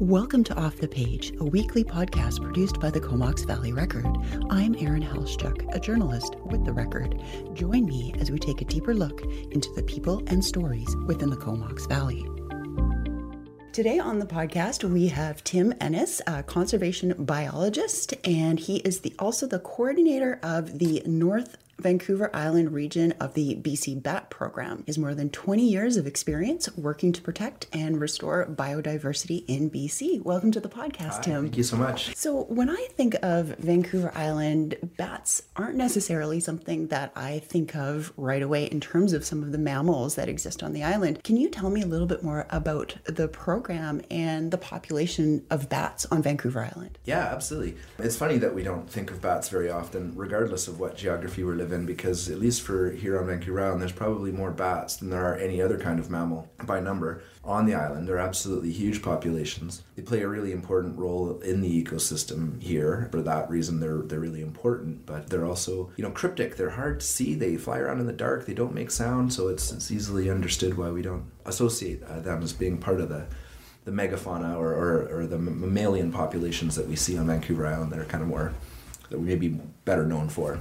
Welcome to Off the Page, a weekly podcast produced by the Comox Valley Record. I'm Erin Haluschak, a journalist with the Record. Join me as we take a deeper look into the people and stories within the Comox Valley. Today on the podcast, we have Tim Ennis, a conservation biologist, and he is the, also the coordinator of the North Vancouver Island region of the BC BAT program is more than 20 years of experience working to protect and restore biodiversity in BC. Welcome to the podcast, Hi, Tim. Thank you so much. So, when I think of Vancouver Island, bats aren't necessarily something that I think of right away in terms of some of the mammals that exist on the island. Can you tell me a little bit more about the program and the population of bats on Vancouver Island? Yeah, absolutely. It's funny that we don't think of bats very often, regardless of what geography we're living in, because at least for here on Vancouver Island, there's probably more bats than there are any other kind of mammal by number on the island. They're absolutely huge populations. They play a really important role in the ecosystem here. For that reason, they're they're really important. But they're also, you know, cryptic. They're hard to see. They fly around in the dark. They don't make sound, so it's it's easily understood why we don't associate uh, them as being part of the the megafauna or, or, or the mammalian populations that we see on Vancouver Island that are kind of more that we may be better known for.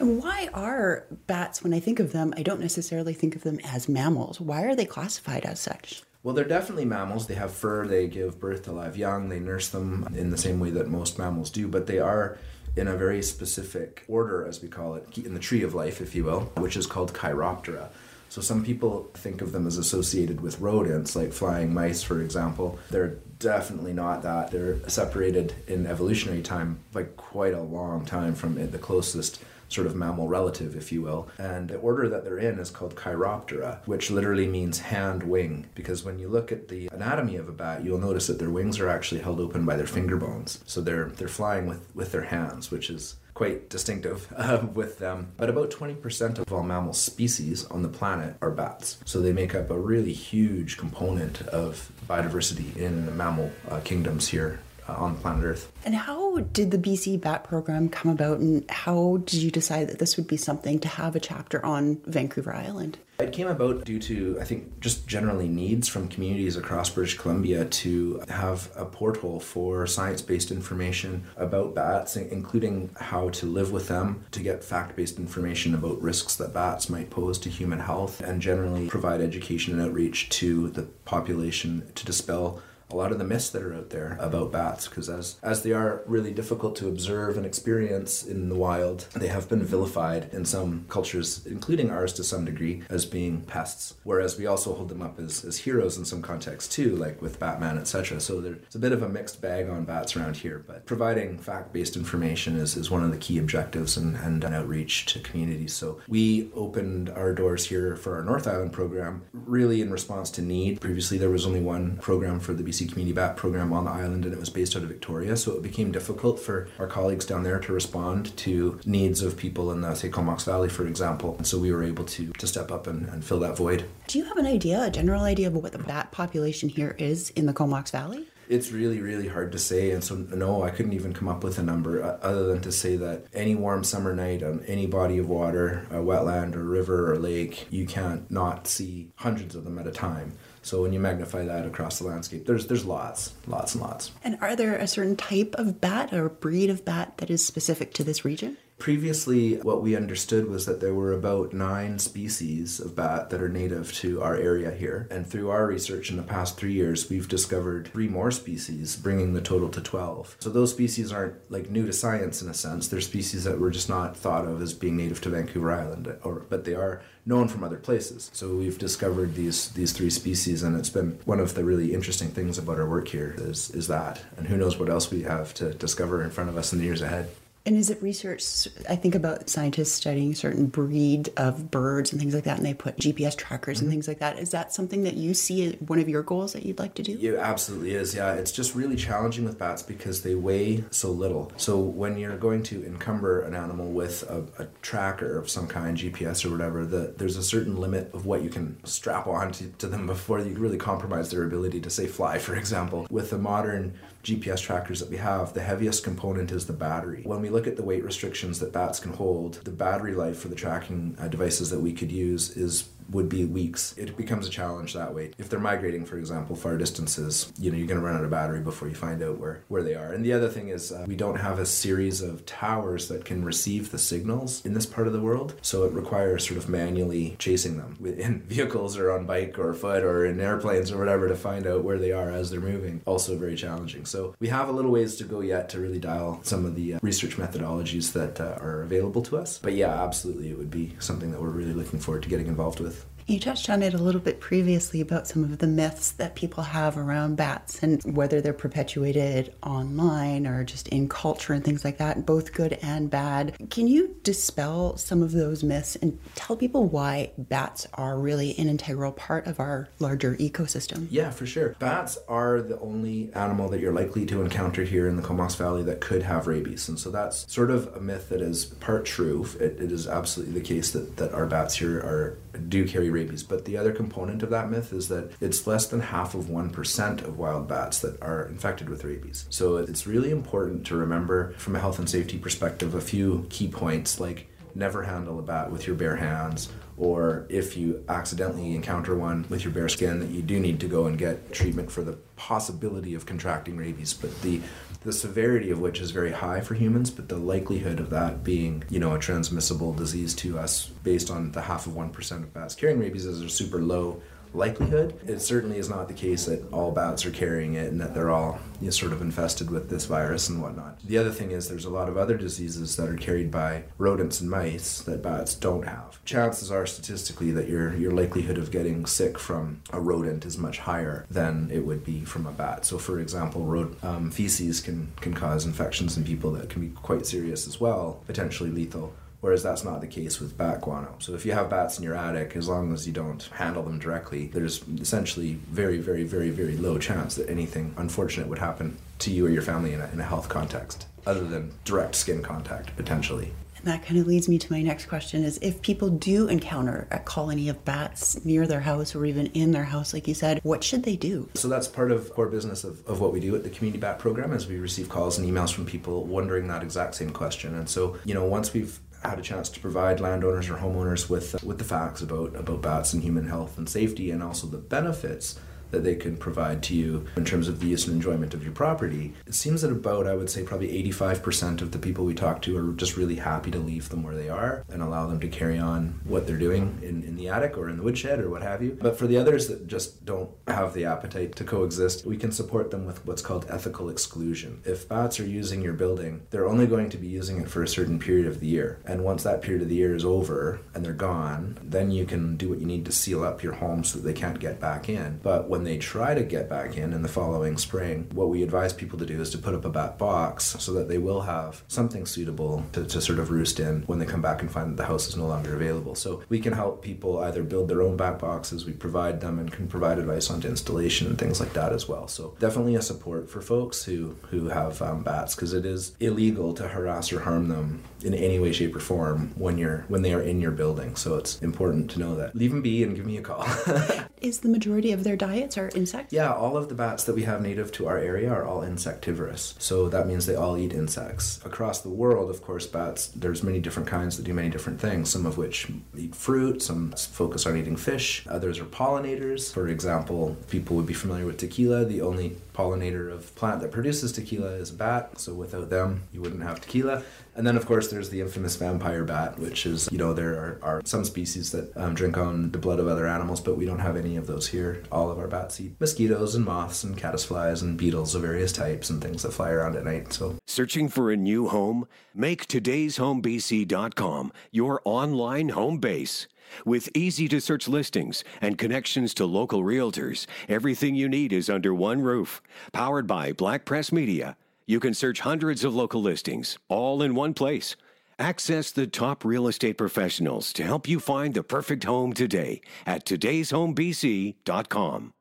And why are bats, when I think of them, I don't necessarily think of them as mammals? Why are they classified as such? Well, they're definitely mammals. They have fur, they give birth to live young, they nurse them in the same way that most mammals do, but they are in a very specific order, as we call it, in the tree of life, if you will, which is called Chiroptera. So some people think of them as associated with rodents, like flying mice, for example. They're definitely not that. They're separated in evolutionary time by quite a long time from the closest sort of mammal relative, if you will. And the order that they're in is called Chiroptera, which literally means hand wing, because when you look at the anatomy of a bat, you'll notice that their wings are actually held open by their finger bones. So they're they're flying with, with their hands, which is quite distinctive uh, with them. But about 20% of all mammal species on the planet are bats. So they make up a really huge component of biodiversity in the mammal uh, kingdoms here uh, on planet Earth. And how did the BC BAT program come about, and how did you decide that this would be something to have a chapter on Vancouver Island? It came about due to, I think, just generally needs from communities across British Columbia to have a portal for science based information about bats, including how to live with them, to get fact based information about risks that bats might pose to human health, and generally provide education and outreach to the population to dispel a lot of the myths that are out there about bats because as as they are really difficult to observe and experience in the wild they have been vilified in some cultures including ours to some degree as being pests. Whereas we also hold them up as, as heroes in some contexts too like with batman etc so there's a bit of a mixed bag on bats around here but providing fact-based information is, is one of the key objectives and, and an outreach to communities. So we opened our doors here for our north island program really in response to need. Previously there was only one program for the bc Community Bat program on the island, and it was based out of Victoria. So it became difficult for our colleagues down there to respond to needs of people in the, say, Comox Valley, for example. And so we were able to, to step up and, and fill that void. Do you have an idea, a general idea of what the bat population here is in the Comox Valley? it's really really hard to say and so no i couldn't even come up with a number uh, other than to say that any warm summer night on any body of water a wetland or river or lake you can't not see hundreds of them at a time so when you magnify that across the landscape, there's there's lots, lots and lots. And are there a certain type of bat or breed of bat that is specific to this region? Previously, what we understood was that there were about nine species of bat that are native to our area here. And through our research in the past three years, we've discovered three more species, bringing the total to 12. So those species aren't like new to science in a sense. They're species that were just not thought of as being native to Vancouver Island, or but they are known from other places. So we've discovered these these three species, and it's been one of the really interesting things about our work here is is that. And who knows what else we have to discover in front of us in the years ahead. And is it research? I think about scientists studying certain breed of birds and things like that, and they put GPS trackers mm-hmm. and things like that. Is that something that you see as one of your goals that you'd like to do? Yeah, absolutely is. Yeah, it's just really challenging with bats because they weigh so little. So when you're going to encumber an animal with a, a tracker of some kind, GPS or whatever, the, there's a certain limit of what you can strap on to, to them before you really compromise their ability to say fly, for example. With the modern GPS trackers that we have, the heaviest component is the battery. When we look at the weight restrictions that bats can hold, the battery life for the tracking uh, devices that we could use is would be weeks. It becomes a challenge that way. If they're migrating, for example, far distances, you know, you're going to run out of battery before you find out where, where they are. And the other thing is, uh, we don't have a series of towers that can receive the signals in this part of the world. So it requires sort of manually chasing them in vehicles or on bike or foot or in airplanes or whatever to find out where they are as they're moving. Also very challenging. So we have a little ways to go yet to really dial some of the uh, research methodologies that uh, are available to us. But yeah, absolutely, it would be something that we're really looking forward to getting involved with. You touched on it a little bit previously about some of the myths that people have around bats and whether they're perpetuated online or just in culture and things like that, both good and bad. Can you dispel some of those myths and tell people why bats are really an integral part of our larger ecosystem? Yeah, for sure. Bats are the only animal that you're likely to encounter here in the Comox Valley that could have rabies. And so that's sort of a myth that is part true. it, it is absolutely the case that, that our bats here are do carry rabies. But the other component of that myth is that it's less than half of 1% of wild bats that are infected with rabies. So it's really important to remember from a health and safety perspective a few key points like never handle a bat with your bare hands or if you accidentally encounter one with your bare skin that you do need to go and get treatment for the possibility of contracting rabies. But the the severity of which is very high for humans, but the likelihood of that being, you know, a transmissible disease to us based on the half of 1% of bats carrying rabies is a super low likelihood. It certainly is not the case that all bats are carrying it and that they're all you know, sort of infested with this virus and whatnot. The other thing is there's a lot of other diseases that are carried by rodents and mice that bats don't have. Chances are statistically that your your likelihood of getting sick from a rodent is much higher than it would be from a bat. So, for example, rod- um, feces can can cause infections in people that can be quite serious as well, potentially lethal whereas that's not the case with bat guano. So if you have bats in your attic, as long as you don't handle them directly, there's essentially very, very, very, very low chance that anything unfortunate would happen to you or your family in a, in a health context, other than direct skin contact potentially. And that kind of leads me to my next question is if people do encounter a colony of bats near their house or even in their house, like you said, what should they do? So that's part of core business of, of what we do at the Community Bat Program is we receive calls and emails from people wondering that exact same question. And so, you know, once we've had a chance to provide landowners or homeowners with uh, with the facts about about bats and human health and safety and also the benefits that they can provide to you in terms of the use and enjoyment of your property. It seems that about, I would say, probably 85% of the people we talk to are just really happy to leave them where they are and allow them to carry on what they're doing in, in the attic or in the woodshed or what have you. But for the others that just don't have the appetite to coexist, we can support them with what's called ethical exclusion. If bats are using your building, they're only going to be using it for a certain period of the year. And once that period of the year is over and they're gone, then you can do what you need to seal up your home so that they can't get back in. But when when they try to get back in in the following spring, what we advise people to do is to put up a bat box so that they will have something suitable to, to sort of roost in when they come back and find that the house is no longer available. So we can help people either build their own bat boxes, we provide them and can provide advice on installation and things like that as well. So definitely a support for folks who, who have um, bats because it is illegal to harass or harm them in any way, shape, or form when you're when they are in your building. So it's important to know that. Leave them be and give me a call. is the majority of their diets are insects? Yeah, all of the bats that we have native to our area are all insectivorous. So that means they all eat insects. Across the world, of course, bats, there's many different kinds that do many different things, some of which eat fruit, some focus on eating fish, others are pollinators. For example, people would be familiar with tequila. The only pollinator of plant that produces tequila is a bat, so without them, you wouldn't have tequila. And then, of course, there's the infamous vampire bat, which is, you know, there are, are some species that um, drink on the blood of other animals, but we don't have any of those here. All of our bats eat mosquitoes and moths and caddisflies and beetles of various types and things that fly around at night. So, searching for a new home? Make today's homebc.com your online home base. With easy to search listings and connections to local realtors, everything you need is under one roof. Powered by Black Press Media You can search hundreds of local listings, all in one place. Access the top real estate professionals to help you find the perfect home today at today'shomebc.com.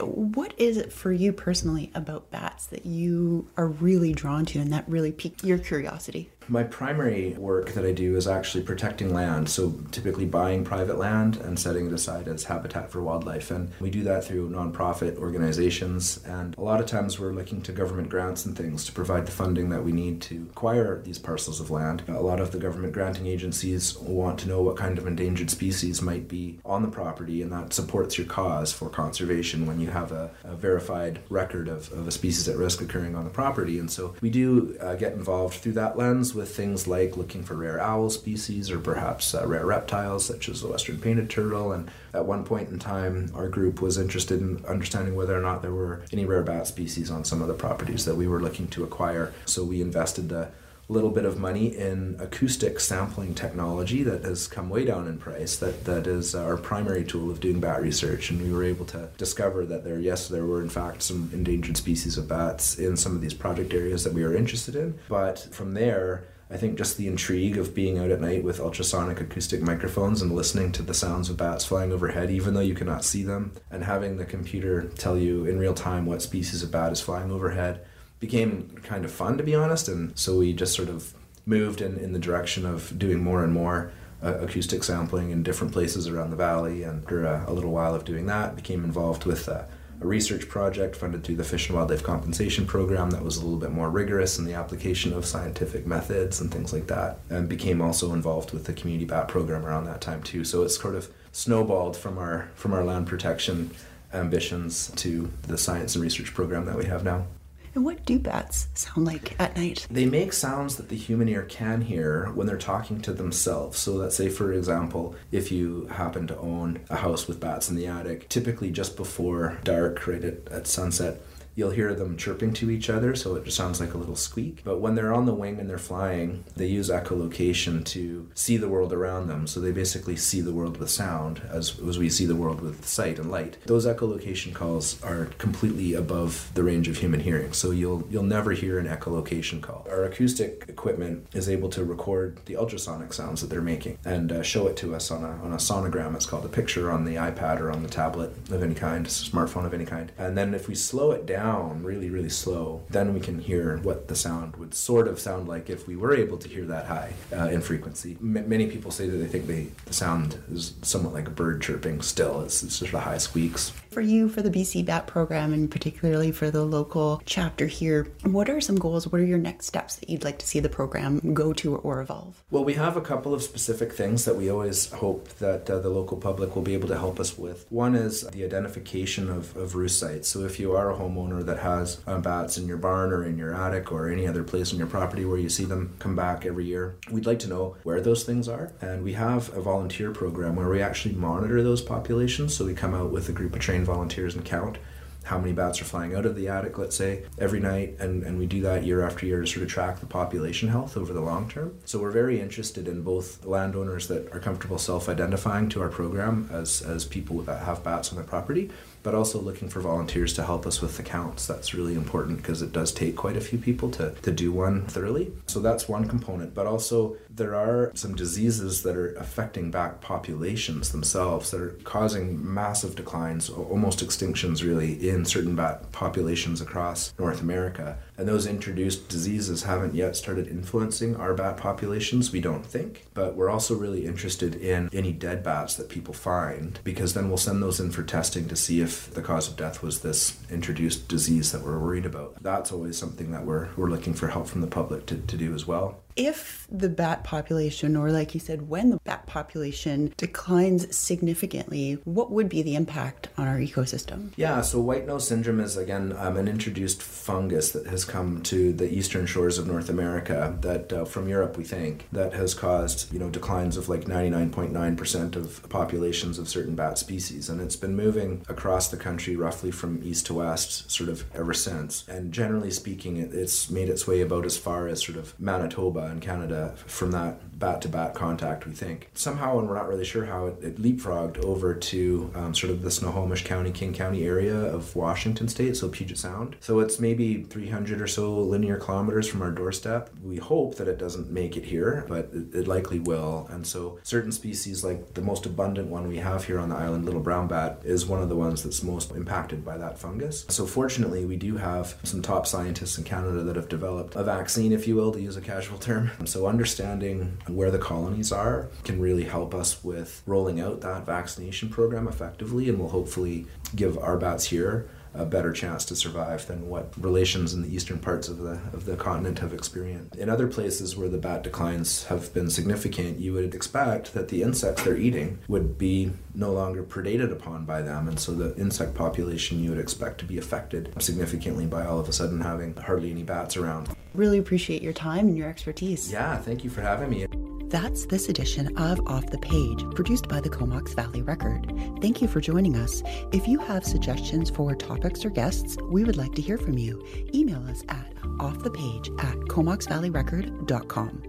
What is it for you personally about bats that you are really drawn to and that really piqued your curiosity? My primary work that I do is actually protecting land, so typically buying private land and setting it aside as habitat for wildlife. And we do that through nonprofit organizations. And a lot of times we're looking to government grants and things to provide the funding that we need to acquire these parcels of land. A lot of the government granting agencies want to know what kind of endangered species might be on the property, and that supports your cause for conservation when you have a, a verified record of, of, a species at risk occurring on the property. And so we do uh, get involved through that lens with things like looking for rare owl species or perhaps uh, rare reptiles such as the western painted turtle. And at one point in time, our group was interested in understanding whether or not there were any rare bat species on some of the properties that we were looking to acquire. So we invested a little bit of money in acoustic sampling technology that has come way down in price. That that is our primary tool of doing bat research. And we were able to discover that there yes there were in fact some endangered species of bats in some of these project areas that we are interested in. But from there I think just the intrigue of being out at night with ultrasonic acoustic microphones and listening to the sounds of bats flying overhead, even though you cannot see them, and having the computer tell you in real time what species of bat is flying overhead became kind of fun, to be honest. And so we just sort of moved in, in the direction of doing more and more uh, acoustic sampling in different places around the valley. And after uh, a little while of doing that, became involved with uh, a research project funded through the Fish and Wildlife Compensation Program that was a little bit more rigorous in the application of scientific methods and things like that, and became also involved with the community bat program around that time too. So it's sort of snowballed from our from our land protection ambitions to the science and research program that we have now. And what do bats sound like at night? They make sounds that the human ear can hear when they're talking to themselves. So, let's say, for example, if you happen to own a house with bats in the attic, typically just before dark, right at, at sunset, you'll hear them chirping to each other, so it just sounds like a little squeak. But when they're on the wing and they're flying, they use echolocation to see the world around them. So they basically see the world with sound as, as we see the world with sight and light. Those echolocation calls are completely above the range of human hearing, so you'll you'll never hear an echolocation call. Our acoustic equipment is able to record the ultrasonic sounds that they're making and uh, show it to us on a on a sonogram. It's called a picture on the iPad or on the tablet of any kind, smartphone of any kind. And then if we slow it down down really, really slow, then we can hear what the sound would sort of sound like if we were able to hear that high uh, in frequency. M- many people say that they think they, the sound is somewhat like a bird chirping still. It's, it's sort of high squeaks. For you, for the BC BAT program, and particularly for the local chapter here, what are some goals? What are your next steps that you'd like to see the program go to or evolve? Well, we have a couple of specific things that we always hope that uh, the local public will be able to help us with. One is the identification of, of roost sites. So if you are a homeowner, that has uh, bats in your barn or in your attic or any other place on your property where you see them come back every year. We'd like to know where those things are. And we have a volunteer program where we actually monitor those populations. So we come out with a group of trained volunteers and count how many bats are flying out of the attic, let's say, every night. And, and we do that year after year to sort of track the population health over the long term. So we're very interested in both landowners that are comfortable self identifying to our program as, as people that have bats on their property but also looking for volunteers to help us with the counts. That's really important because it does take quite a few people to, to do one thoroughly. So that's one component. But also, there are some diseases that are affecting bat populations themselves that are causing massive declines, almost extinctions really, in certain bat populations across North America. And those introduced diseases haven't yet started influencing our bat populations, we don't think. But we're also really interested in any dead bats that people find because then we'll send those in for testing to see if the cause of death was this introduced disease that we're worried about. That's always something that we're, we're looking for help from the public to, to do as well if the bat population, or like you said, when the bat population declines significantly, what would be the impact on our ecosystem? Yeah, so white nose syndrome is again um, an introduced fungus that has come to the eastern shores of North America, that uh, from Europe we think, that has caused you know declines of like 99.9% of populations of certain bat species, and it's been moving across the country roughly from east to west, sort of ever since. And generally speaking, it, it's made its way about as far as sort of Manitoba Manitoba and Canada from that bat to bat contact, we think. Somehow, and we're not really sure how, it, it leapfrogged over to um, sort of the Snohomish County, King County area of Washington State, so Puget Sound. So it's maybe 300 or so linear kilometers from our doorstep. We hope that it doesn't make it here, but it, it likely will. And so certain species, like the most abundant one we have here on the island, little brown bat, is one of the ones that's most impacted by that fungus. So fortunately, we do have some top scientists in Canada that have developed a vaccine, if you will, to use a casual term. So understanding where the colonies are can really help us with rolling out that vaccination program effectively and will hopefully give our bats here a better chance to survive than what relations in the eastern parts of the of the continent have experienced. In other places where the bat declines have been significant, you would expect that the insects they're eating would be no longer predated upon by them, and so the insect population you would expect to be affected significantly by all of a sudden having hardly any bats around. Really appreciate your time and your expertise. Yeah, thank you for having me. That's this edition of Off the Page, produced by the Comox Valley Record. Thank you for joining us. If you have suggestions for topics or guests, we would like to hear from you. Email us at offthepage at comoxvalleyrecord.com.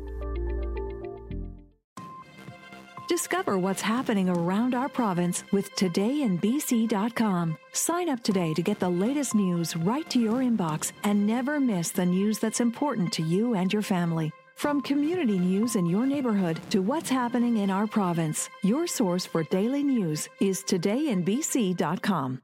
Discover what's happening around our province with todayinbc.com. Sign up today to get the latest news right to your inbox and never miss the news that's important to you and your family. From community news in your neighborhood to what's happening in our province, your source for daily news is todayinbc.com.